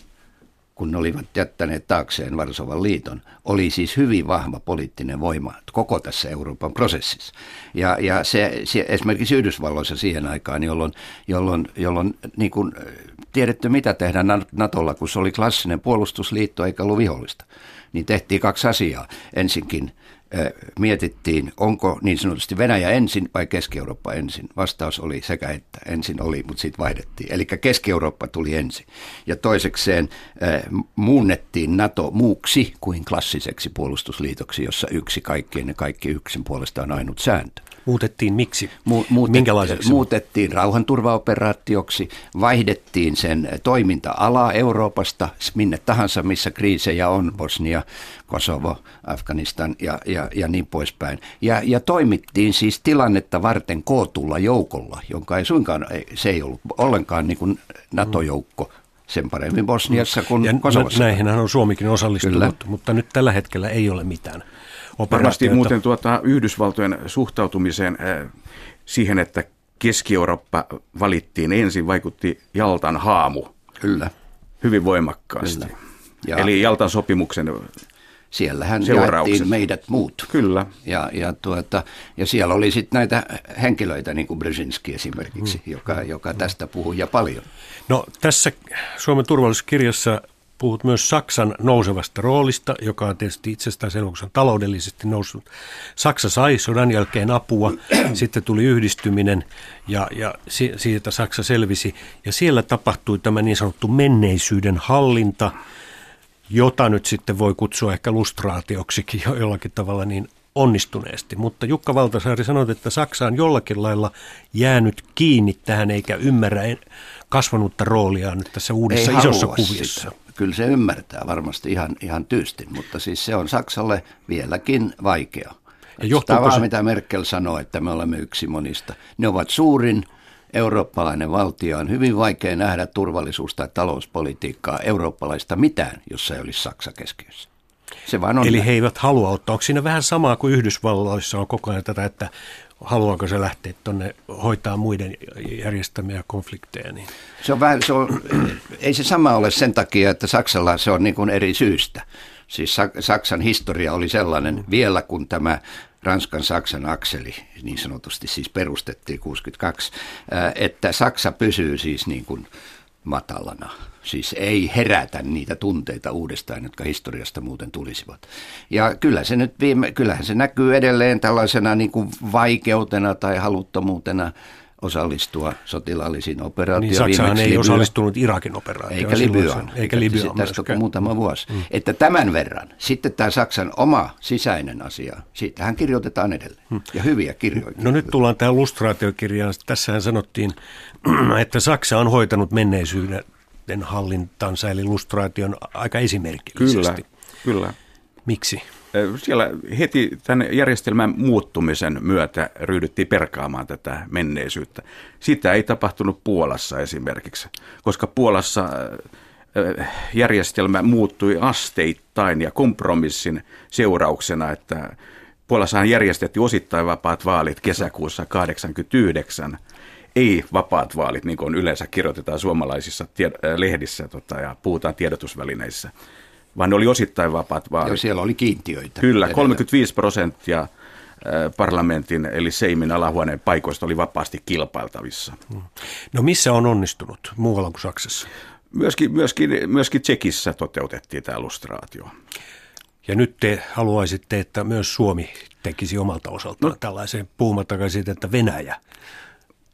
kun ne olivat jättäneet taakseen Varsovan liiton, oli siis hyvin vahva poliittinen voima koko tässä Euroopan prosessissa. Ja, ja se, se esimerkiksi Yhdysvalloissa siihen aikaan, jolloin, jolloin, jolloin niin kuin, tiedetty mitä tehdä Natolla, kun se oli klassinen puolustusliitto eikä ollut vihollista, niin tehtiin kaksi asiaa. Ensinkin mietittiin, onko niin sanotusti Venäjä ensin vai Keski-Eurooppa ensin. Vastaus oli sekä että ensin oli, mutta sitten vaihdettiin. Eli Keski-Eurooppa tuli ensin. Ja toisekseen muunnettiin NATO muuksi kuin klassiseksi puolustusliitoksi, jossa yksi kaikkien ja kaikki yksin puolesta on ainut sääntö. Muutettiin miksi? Mu- muutet- Minkälaiseksi? Muutettiin rauhanturvaoperaatioksi, vaihdettiin sen toiminta-ala Euroopasta minne tahansa, missä kriisejä on, Bosnia, Kosovo, Afganistan ja, ja, ja niin poispäin. Ja, ja toimittiin siis tilannetta varten kootulla joukolla, jonka ei suinkaan, se ei ollut ollenkaan niin kuin NATO-joukko, sen paremmin Bosniassa kuin ja Kosovossa. Näihinhän on Suomikin osallistunut, Kyllä. mutta nyt tällä hetkellä ei ole mitään Varmasti muuten tuota, Yhdysvaltojen suhtautumiseen äh, siihen, että Keski-Eurooppa valittiin ensin, vaikutti Jaltan haamu. Kyllä. Hyvin voimakkaasti. Kyllä. Ja Eli Jaltan sopimuksen Siellähän jaettiin meidät muut. Kyllä. Ja, ja, tuota, ja siellä oli sitten näitä henkilöitä, niin kuin Brzezinski esimerkiksi, mm. joka, joka tästä puhui ja paljon. No tässä Suomen turvallisuuskirjassa Puhut myös Saksan nousevasta roolista, joka on tietysti itsestään selvä, kun se on taloudellisesti noussut. Saksa sai sodan jälkeen apua, sitten tuli yhdistyminen ja, ja siitä Saksa selvisi. Ja siellä tapahtui tämä niin sanottu menneisyyden hallinta, jota nyt sitten voi kutsua ehkä lustraatioksikin jollakin tavalla niin onnistuneesti. Mutta Jukka Valtasaari sanoi, että Saksa on jollakin lailla jäänyt kiinni tähän eikä ymmärrä kasvanutta roolia nyt tässä uudessa Ei isossa kuviossa. Sitä kyllä se ymmärtää varmasti ihan, ihan tyystin, mutta siis se on Saksalle vieläkin vaikea. Ja Tämä se... mitä Merkel sanoi, että me olemme yksi monista. Ne ovat suurin eurooppalainen valtio. On hyvin vaikea nähdä turvallisuus- tai talouspolitiikkaa eurooppalaista mitään, jossa ei olisi Saksa keskiössä. Se vaan on Eli näin. he eivät halua ottaa. Onko siinä vähän samaa kuin Yhdysvalloissa on koko ajan tätä, että haluaako se lähteä tuonne hoitaa muiden järjestämiä konflikteja? Niin. Se on vähän, se on, ei se sama ole sen takia, että Saksalla se on niin kuin eri syystä. Siis Saksan historia oli sellainen vielä, kun tämä Ranskan-Saksan akseli niin sanotusti siis perustettiin 62, että Saksa pysyy siis niin kuin matalana. Siis ei herätä niitä tunteita uudestaan, jotka historiasta muuten tulisivat. Ja kyllä se nyt viime, kyllähän se näkyy edelleen tällaisena niin kuin vaikeutena tai haluttomuutena osallistua sotilaallisiin operaatioihin. Niin Saksahan ei Libya. osallistunut Irakin operaatioon. Eikä Libyaan. Eikä Libyaan Tästä on muutama vuosi. Mm. Että tämän verran. Sitten tämä Saksan oma sisäinen asia, siitähän kirjoitetaan edelleen. Mm. Ja hyviä kirjoja. No nyt tullaan tähän lustraatiokirjaan. Tässähän sanottiin, että Saksa on hoitanut menneisyyden hallintansa, eli lustraation aika esimerkillisesti. Kyllä, kyllä. Miksi? Siellä heti tämän järjestelmän muuttumisen myötä ryhdyttiin perkaamaan tätä menneisyyttä. Sitä ei tapahtunut Puolassa esimerkiksi, koska Puolassa järjestelmä muuttui asteittain ja kompromissin seurauksena, että Puolassahan järjestettiin osittain vapaat vaalit kesäkuussa 1989 ei vapaat vaalit, niin kuin yleensä kirjoitetaan suomalaisissa tied- lehdissä tota, ja puhutaan tiedotusvälineissä, vaan ne oli osittain vapaat vaalit. Ja siellä oli kiintiöitä. Kyllä, edellä. 35 prosenttia parlamentin eli Seimin alahuoneen paikoista oli vapaasti kilpailtavissa. Hmm. No missä on onnistunut muualla kuin Saksassa? Myöskin, myöskin, myöskin Tsekissä toteutettiin tämä lustraatio. Ja nyt te haluaisitte, että myös Suomi tekisi omalta osaltaan no, tällaisen, puhumattakaan siitä, että Venäjä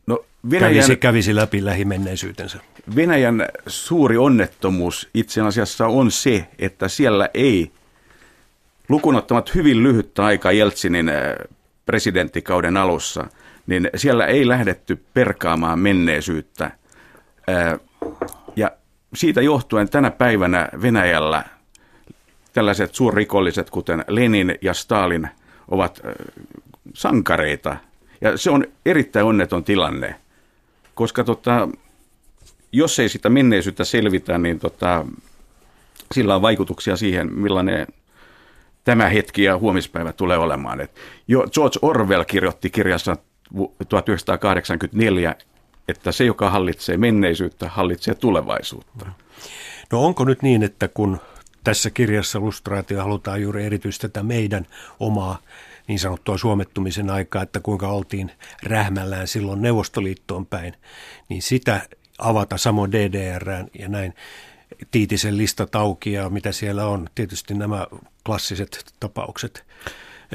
no, Venäjän, kävisi, kävisi läpi lähimenneisyytensä? Venäjän suuri onnettomuus itse asiassa on se, että siellä ei lukunottamat hyvin lyhyttä aikaa Jeltsinin äh, presidenttikauden alussa, niin siellä ei lähdetty perkaamaan menneisyyttä. Äh, ja siitä johtuen tänä päivänä Venäjällä tällaiset suurrikolliset, kuten Lenin ja Stalin, ovat äh, sankareita. Ja se on erittäin onneton tilanne, koska tota, jos ei sitä menneisyyttä selvitä, niin tota, sillä on vaikutuksia siihen, millainen tämä hetki ja huomispäivä tulee olemaan. Et jo George Orwell kirjoitti kirjassa 1984, että se, joka hallitsee menneisyyttä, hallitsee tulevaisuutta. No onko nyt niin, että kun tässä kirjassa lustraatio halutaan juuri erityisesti tätä meidän omaa niin sanottua suomettumisen aikaa, että kuinka oltiin rähmällään silloin Neuvostoliittoon päin, niin sitä avata samoin DDR ja näin Tiitisen listat auki ja mitä siellä on, tietysti nämä klassiset tapaukset,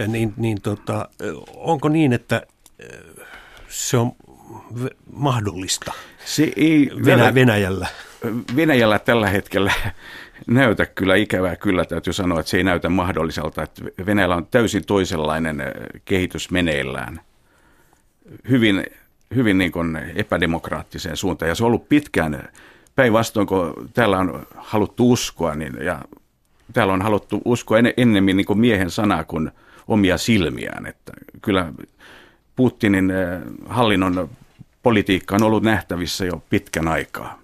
niin, niin tota, onko niin, että se on mahdollista se ei Venä- Venäjällä? Venäjällä tällä hetkellä näytä kyllä ikävää kyllä, täytyy sanoa, että se ei näytä mahdolliselta. Että Venäjällä on täysin toisenlainen kehitys meneillään. Hyvin, hyvin niin kuin epädemokraattiseen suuntaan. Ja se on ollut pitkään päinvastoin, kun täällä on haluttu uskoa, niin, ja täällä on haluttu uskoa en, ennemmin niin kuin miehen sanaa kuin omia silmiään. Että kyllä Putinin hallinnon politiikka on ollut nähtävissä jo pitkän aikaa.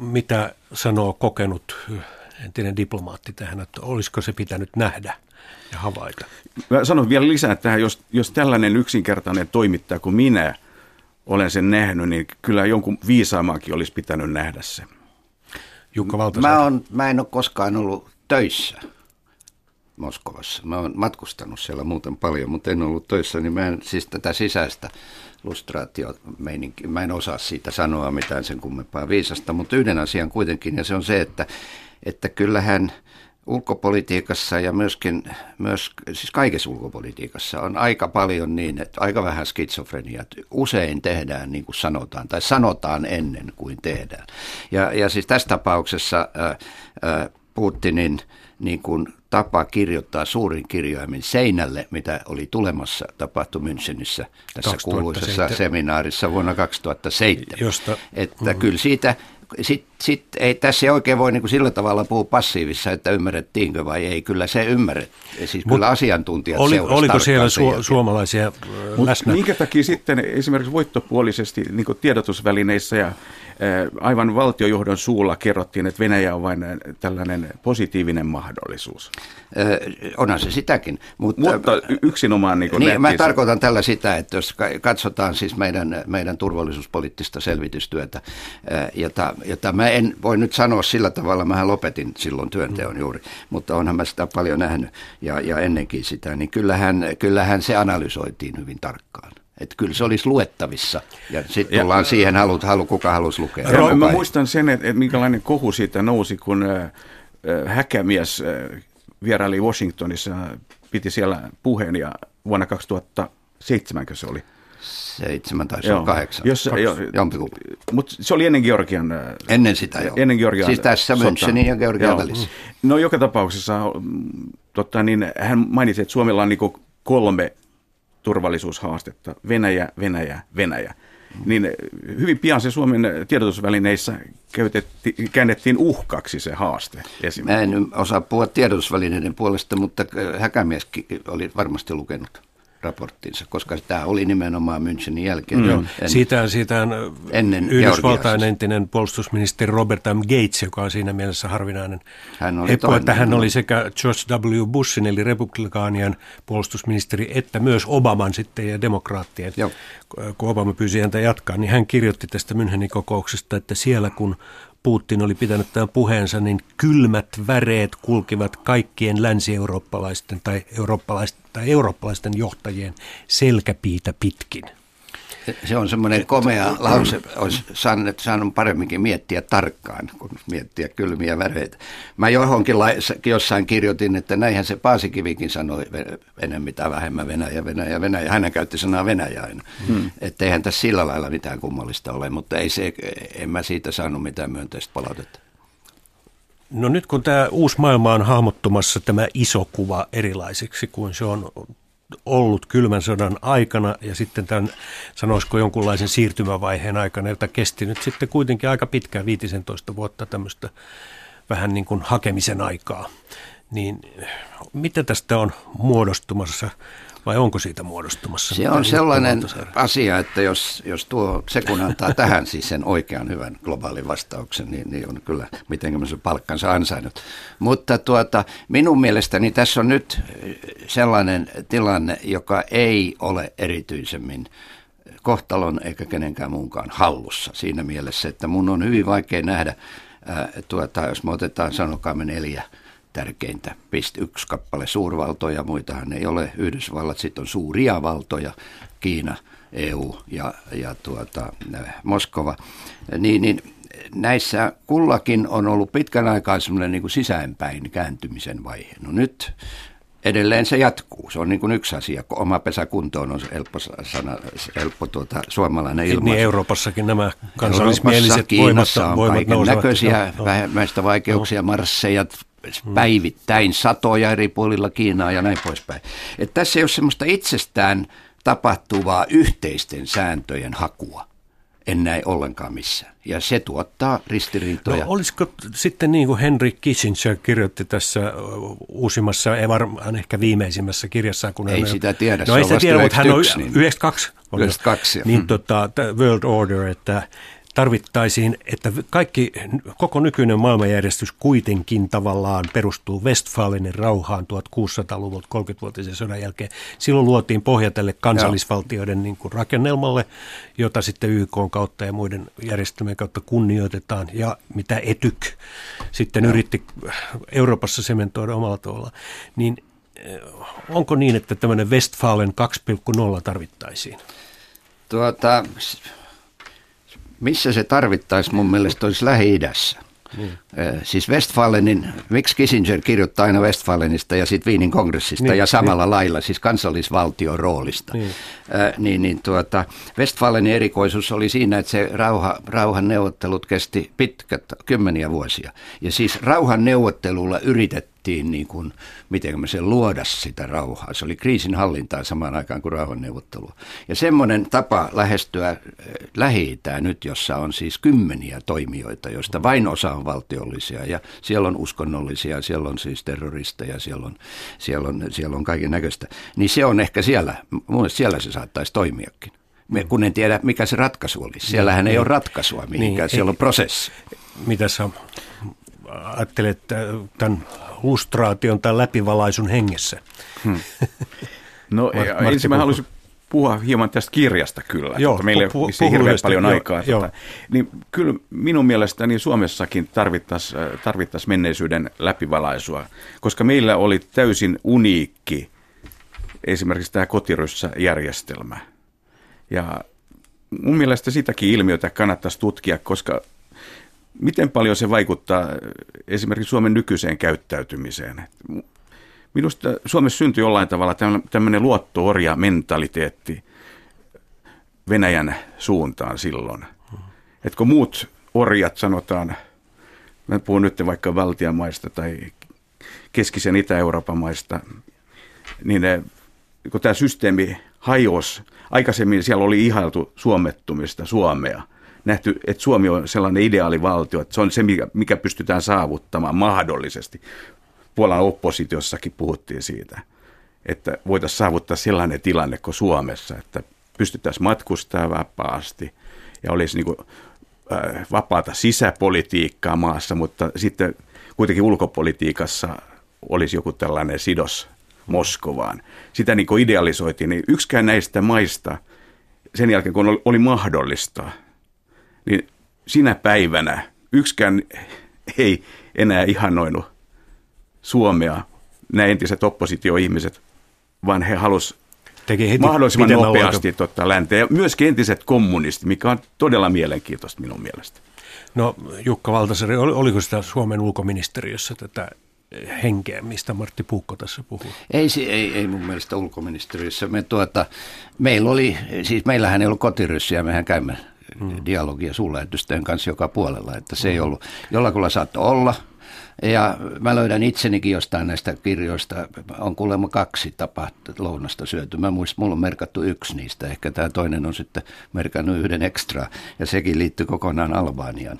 Mitä sanoo kokenut entinen diplomaatti tähän, että olisiko se pitänyt nähdä ja havaita? Mä sanon vielä lisää tähän, jos, jos tällainen yksinkertainen toimittaja kuin minä olen sen nähnyt, niin kyllä jonkun viisaamaakin olisi pitänyt nähdä se. Jukka Mä, on, mä en ole koskaan ollut töissä Moskovassa. Mä oon matkustanut siellä muuten paljon, mutta en ollut töissä, niin mä en siis tätä sisäistä lustraatio mä en osaa siitä sanoa mitään sen kummempaa viisasta, mutta yhden asian kuitenkin, ja se on se, että, että kyllähän ulkopolitiikassa ja myöskin, myös, siis kaikessa ulkopolitiikassa on aika paljon niin, että aika vähän skitsofreniaa. Usein tehdään niin kuin sanotaan, tai sanotaan ennen kuin tehdään. Ja, ja siis tässä tapauksessa ää, ää, Putinin niin kuin tapa kirjoittaa suurin kirjaimin seinälle, mitä oli tulemassa, tapahtui Münchenissä tässä 2007. kuuluisessa seminaarissa vuonna 2007. Josta, että mm. kyllä siitä sit, sit ei, tässä ei oikein voi niin kuin sillä tavalla puhua passiivissa, että ymmärrettiinkö vai ei. Kyllä se ymmärret. Siis Mut kyllä asiantuntijat oli, Oliko siellä su- suomalaisia Mut läsnä? Minkä takia sitten esimerkiksi voittopuolisesti niin tiedotusvälineissä ja aivan valtiojohdon suulla kerrottiin, että Venäjä on vain tällainen positiivinen mahdollisuus. onhan se sitäkin. Mutta, mutta yksinomaan niin, niin Mä tarkoitan tällä sitä, että jos katsotaan siis meidän, meidän turvallisuuspoliittista selvitystyötä, jota, jota mä en voi nyt sanoa sillä tavalla, mä lopetin silloin työnteon juuri, mutta onhan mä sitä paljon nähnyt ja, ja ennenkin sitä, niin kyllähän, kyllähän se analysoitiin hyvin tarkkaan. Että kyllä se olisi luettavissa. Ja sitten tullaan siihen, halut, halu, kuka halusi lukea. Ja mä muistan sen, että, että minkälainen kohu siitä nousi, kun äh, häkämies äh, vieraili Washingtonissa, piti siellä puheen ja vuonna 2007 se oli. Seitsemän tai joo. kahdeksan. Jos, jo, Mutta se oli ennen Georgian... Ennen sitä jo. Ennen Georgian Siis tässä Münchenin ja Georgian joo. välissä. No joka tapauksessa mm, totta, niin hän mainitsi, että Suomella on niin kolme turvallisuushaastetta, Venäjä, Venäjä, Venäjä. Niin hyvin pian se Suomen tiedotusvälineissä käännettiin uhkaksi se haaste. Mä en osaa puhua tiedotusvälineiden puolesta, mutta Häkämieskin oli varmasti lukenut raporttinsa, koska tämä oli nimenomaan Münchenin jälkeen. Mm. En, siitä, siitä on ennen Yhdysvaltain entinen puolustusministeri Robert M. Gates, joka on siinä mielessä harvinainen hän oli heppo, että hän oli sekä George W. Bushin eli republikaanien puolustusministeri, että myös Obaman sitten ja demokraattien. Joo. Kun Obama pyysi häntä jatkaa, niin hän kirjoitti tästä Münchenin kokouksesta, että siellä kun Putin oli pitänyt tämän puheensa, niin kylmät väreet kulkivat kaikkien länsi-eurooppalaisten tai eurooppalaisten, tai eurooppalaisten johtajien selkäpiitä pitkin. Se on semmoinen komea lause, olisi saanut, saanut paremminkin miettiä tarkkaan, kun miettiä kylmiä väreitä. Mä johonkin jossain kirjoitin, että näinhän se Paasikivikin sanoi enemmän tai vähemmän Venäjä, Venäjä, Venäjä. Hän käytti sanaa Venäjä aina. Hmm. Että eihän tässä sillä lailla mitään kummallista ole, mutta ei se, en mä siitä saanut mitään myönteistä palautetta. No nyt kun tämä uusi maailma on hahmottumassa tämä iso kuva erilaiseksi kuin se on ollut kylmän sodan aikana ja sitten tämän, sanoisiko jonkunlaisen siirtymävaiheen aikana, jota kesti nyt sitten kuitenkin aika pitkään, 15 vuotta tämmöistä vähän niin kuin hakemisen aikaa. Niin mitä tästä on muodostumassa vai onko siitä muodostumassa? Se on sellainen asia, että jos, jos tuo se kun antaa tähän siis sen oikean hyvän globaalin vastauksen, niin, niin on kyllä miten se palkkansa ansainnut. Mutta tuota, minun mielestäni tässä on nyt sellainen tilanne, joka ei ole erityisemmin kohtalon eikä kenenkään muunkaan hallussa siinä mielessä, että mun on hyvin vaikea nähdä, ää, tuota, jos me otetaan sanokaamme neljä tärkeintä. Pist yksi kappale suurvaltoja, muitahan ei ole. Yhdysvallat, sitten on suuria valtoja, Kiina, EU ja, ja tuota, Moskova. Niin, niin näissä kullakin on ollut pitkän aikaa semmoinen niin kuin sisäänpäin kääntymisen vaihe. No nyt edelleen se jatkuu. Se on niin kuin yksi asia. Kun oma pesä kuntoon on helppo, sana, helppo tuota, suomalainen ilmaisu. Niin Euroopassakin nämä kansallismieliset voimat, on voimat nousevat. näköisiä vähemmäistä vaikeuksia, no. marsseja, päivittäin satoja eri puolilla Kiinaa ja näin poispäin. Et tässä ei ole semmoista itsestään tapahtuvaa yhteisten sääntöjen hakua. En näe ollenkaan missään. Ja se tuottaa ristiriitoja. No, olisiko sitten niin kuin Henry Kissinger kirjoitti tässä uusimmassa, ei varmaan ehkä viimeisimmässä kirjassa. Kun ei hän sitä tiedä, no, se ei sitä tiedä, mutta hän on 92. Niin, 92 niin, mm. tota, World Order, että tarvittaisiin, että kaikki, koko nykyinen maailmanjärjestys kuitenkin tavallaan perustuu Westfalenin rauhaan 1600-luvulta 30-vuotisen sodan jälkeen. Silloin luotiin pohja tälle kansallisvaltioiden niin kuin rakennelmalle, jota sitten YK kautta ja muiden järjestelmien kautta kunnioitetaan ja mitä etyk sitten Joo. yritti Euroopassa sementoida omalla tavalla. Niin eh, onko niin, että tämmöinen Westfalen 2.0 tarvittaisiin? Tuota, missä se tarvittaisi mun mielestä olisi Lähi-idässä. Niin. Siis Westfalenin, miksi Kissinger kirjoittaa aina Westfalenista ja sitten Viinin kongressista niin, ja samalla niin. lailla, siis kansallisvaltion roolista. Niin. Äh, niin, niin tuota, Westfalenin erikoisuus oli siinä, että se rauha, rauhan neuvottelut kesti pitkät, kymmeniä vuosia. Ja siis rauhan neuvottelulla yritettiin niin kuin, miten me sen luoda sitä rauhaa. Se oli kriisin hallintaa samaan aikaan kuin rauhanneuvottelu. Ja semmoinen tapa lähestyä eh, lähi nyt, jossa on siis kymmeniä toimijoita, joista vain osa on valtiollisia ja siellä on uskonnollisia, siellä on siis terroristeja, siellä on, siellä on, siellä on kaiken näköistä. Niin se on ehkä siellä, mun siellä se saattaisi toimiakin. Me, kun en tiedä, mikä se ratkaisu olisi. Siellähän niin, ei ole ratkaisua mihinkään, niin, siellä ei, on prosessi. Mitä sä ajattelet tämän lustraation tai läpivalaisun hengessä? Hmm. No Mart- ensin mä haluaisin puhua hieman tästä kirjasta kyllä. Joo, meillä ei ole hirveän paljon jo, aikaa. Jo. Tota, niin kyllä minun mielestäni Suomessakin tarvittaisiin tarvittais menneisyyden läpivalaisua, koska meillä oli täysin uniikki esimerkiksi tämä kotiryssä-järjestelmä. Ja mun mielestä sitäkin ilmiötä kannattaisi tutkia, koska miten paljon se vaikuttaa esimerkiksi Suomen nykyiseen käyttäytymiseen? Minusta Suomessa syntyi jollain tavalla tämmöinen luottoorja mentaliteetti Venäjän suuntaan silloin. Että kun muut orjat sanotaan, mä puhun nyt vaikka Valtian maista tai keskisen Itä-Euroopan maista, niin ne, kun tämä systeemi hajosi, aikaisemmin siellä oli ihailtu suomettumista, Suomea – nähty, että Suomi on sellainen ideaalivaltio, että se on se, mikä, mikä pystytään saavuttamaan mahdollisesti. Puolan oppositiossakin puhuttiin siitä, että voitaisiin saavuttaa sellainen tilanne kuin Suomessa, että pystyttäisiin matkustamaan vapaasti ja olisi niin kuin, äh, vapaata sisäpolitiikkaa maassa, mutta sitten kuitenkin ulkopolitiikassa olisi joku tällainen sidos Moskovaan. Sitä niin kuin idealisoitiin, niin yksikään näistä maista sen jälkeen, kun oli mahdollista – niin sinä päivänä yksikään ei enää ihannoinut Suomea, nämä entiset oppositioihmiset, vaan he halusivat Teki heti mahdollisimman nopeasti tota, länteen. Ja myös entiset kommunistit, mikä on todella mielenkiintoista minun mielestä. No Jukka Valtasari, oliko sitä Suomen ulkoministeriössä tätä henkeä, mistä Martti Puukko tässä puhuu? Ei, ei, ei mun mielestä ulkoministeriössä. Me tuota, meillä oli, siis meillähän ei ollut kotiryssiä, mehän käymme hmm. dialogia suurlähetysten kanssa joka puolella, että se ei ollut, jollakulla saattoi olla – ja mä löydän itsenikin jostain näistä kirjoista, on kuulemma kaksi tapaa lounasta syöty. Mä muistan, mulla on merkattu yksi niistä, ehkä tämä toinen on sitten merkannut yhden ekstra, ja sekin liittyy kokonaan Albanian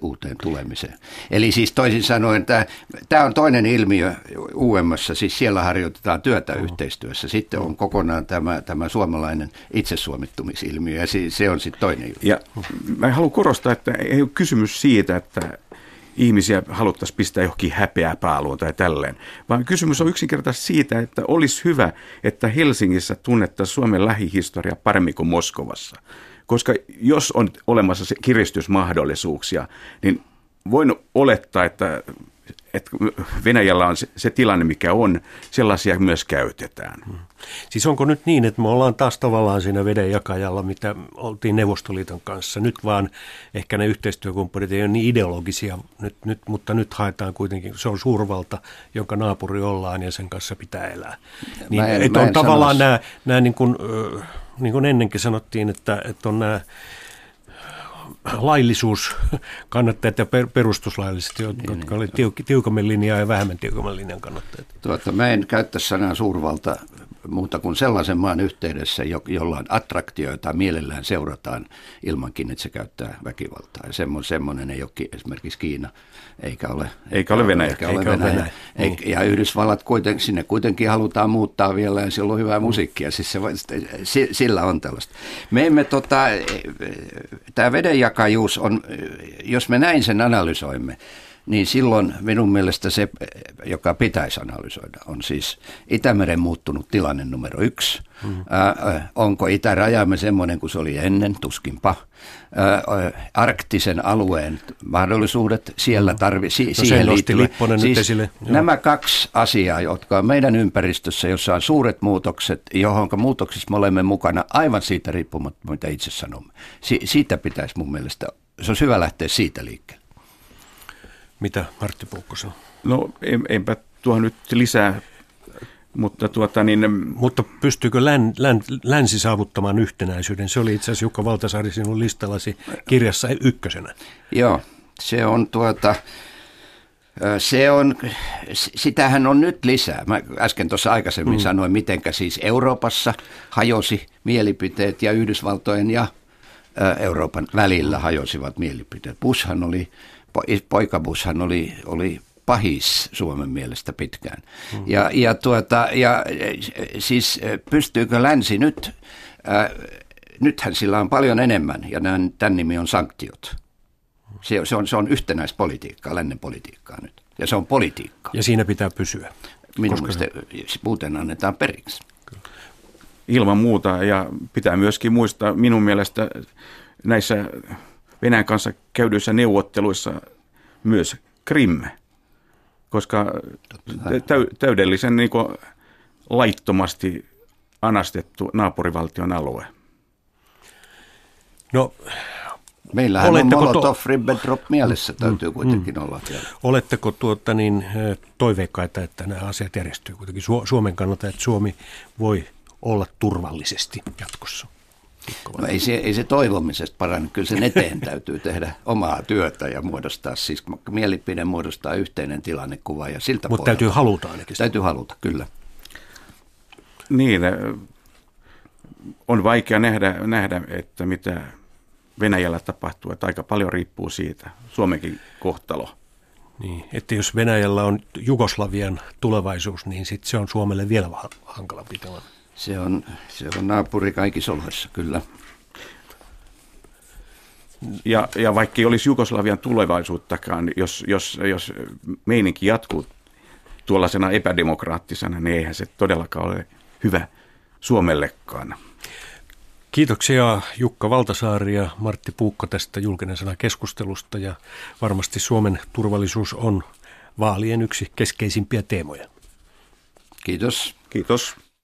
uuteen tulemiseen. Eli siis toisin sanoen, tämä, on toinen ilmiö UMssä, siis siellä harjoitetaan työtä mm. yhteistyössä. Sitten on kokonaan tämä, tämä suomalainen itsesuomittumisilmiö, ja se, se on sitten toinen ilmiö. Ja mä haluan korostaa, että ei ole kysymys siitä, että ihmisiä haluttaisiin pistää johonkin häpeää pääluun tai tälleen, vaan kysymys on yksinkertaisesti siitä, että olisi hyvä, että Helsingissä tunnettaisiin Suomen lähihistoria paremmin kuin Moskovassa. Koska jos on olemassa kiristysmahdollisuuksia, niin voin olettaa, että että Venäjällä on se, se tilanne, mikä on, sellaisia myös käytetään. Hmm. Siis onko nyt niin, että me ollaan taas tavallaan siinä vedenjakajalla, mitä oltiin Neuvostoliiton kanssa. Nyt vaan ehkä ne yhteistyökumppanit ei ole niin ideologisia, nyt, nyt, mutta nyt haetaan kuitenkin, se on suurvalta, jonka naapuri ollaan ja sen kanssa pitää elää. Niin, en, että on tavallaan nämä, nämä niin kuin, niin kuin ennenkin sanottiin, että, että on nämä laillisuus kannattajat ja perustuslailliset, jotka niin, oli tiuk, tiukammin linjaa ja vähemmän tiukamman linjan kannattajat. Tuota, mä en käyttäisi sanaa suurvalta muuta kuin sellaisen maan yhteydessä, jolla on attraktioita mielellään seurataan ilmankin, että se käyttää väkivaltaa. Ja semmoinen ei ole esimerkiksi Kiina, eikä ole, eikä ole Venäjä. Eikä ole eikä Venäjä. Venäjä. Niin. Ja Yhdysvallat, kuitenkin, sinne kuitenkin halutaan muuttaa vielä ja siellä on hyvää musiikkia. Siis se, sillä on tällaista. Me emme, tota, tämä vedenjakajuus on, jos me näin sen analysoimme, niin silloin minun mielestä se, joka pitäisi analysoida, on siis Itämeren muuttunut tilanne numero yksi. Mm. Ää, onko itärajamme semmoinen kuin se oli ennen, tuskinpa. Ää, arktisen alueen mahdollisuudet, siellä mm. tarvi, si, no, siihen liittyvät. Siis esille. Nämä kaksi asiaa, jotka on meidän ympäristössä, jossa on suuret muutokset, johon muutoksissa me olemme mukana aivan siitä riippumatta, mitä itse sanomme. Si, siitä pitäisi mun mielestä, se on hyvä lähteä siitä liikkeelle. Mitä Martti Puukko sanoo? No en, enpä tuohon nyt lisää, mutta tuota niin... Mutta pystyykö län, län, länsi saavuttamaan yhtenäisyyden? Se oli itse asiassa Jukka Valtasaari sinun listallasi kirjassa ykkösenä. Joo, se on tuota... Se on, sitähän on nyt lisää. Mä äsken tuossa aikaisemmin mm. sanoin, mitenkä siis Euroopassa hajosi mielipiteet ja Yhdysvaltojen ja Euroopan välillä hajosivat mielipiteet. Bushhan oli poikabushan oli, oli pahis Suomen mielestä pitkään. Hmm. Ja, ja, tuota, ja siis pystyykö länsi nyt, äh, nythän sillä on paljon enemmän ja tämän, tämän nimi on sanktiot. Se, se, on, se on yhtenäispolitiikkaa, lännen politiikkaa nyt. Ja se on politiikka. Ja siinä pitää pysyä. Minun mielestä muuten annetaan periksi. Ilman muuta ja pitää myöskin muistaa minun mielestä näissä Venäjän kanssa käydyissä neuvotteluissa myös Krim, koska täydellisen niin kuin, laittomasti anastettu naapurivaltion alue. No, Meillähän on Molotov-Ribbentrop mielessä, täytyy mm, kuitenkin mm. olla vielä. Oletteko tuota niin, toiveikkaita, että nämä asiat järjestyy kuitenkin Suomen kannalta, että Suomi voi olla turvallisesti jatkossa? No ei se, ei se toivomisesta parane, kyllä sen eteen täytyy tehdä omaa työtä ja muodostaa, siis mielipide muodostaa yhteinen tilannekuva ja siltä Mutta täytyy haluta ainakin. Täytyy haluta, kyllä. Niin, on vaikea nähdä, nähdä, että mitä Venäjällä tapahtuu, että aika paljon riippuu siitä, Suomenkin kohtalo. Niin, että jos Venäjällä on Jugoslavian tulevaisuus, niin sitten se on Suomelle vielä hankalampi tilanne. Se on, se on naapuri kaikissa oloissa, kyllä. Ja, ja vaikka ei olisi Jugoslavian tulevaisuuttakaan, jos, jos, jos meininki jatkuu tuollaisena epädemokraattisena, niin eihän se todellakaan ole hyvä Suomellekaan. Kiitoksia Jukka Valtasaari ja Martti Puukko tästä julkinen sana keskustelusta ja varmasti Suomen turvallisuus on vaalien yksi keskeisimpiä teemoja. Kiitos. Kiitos.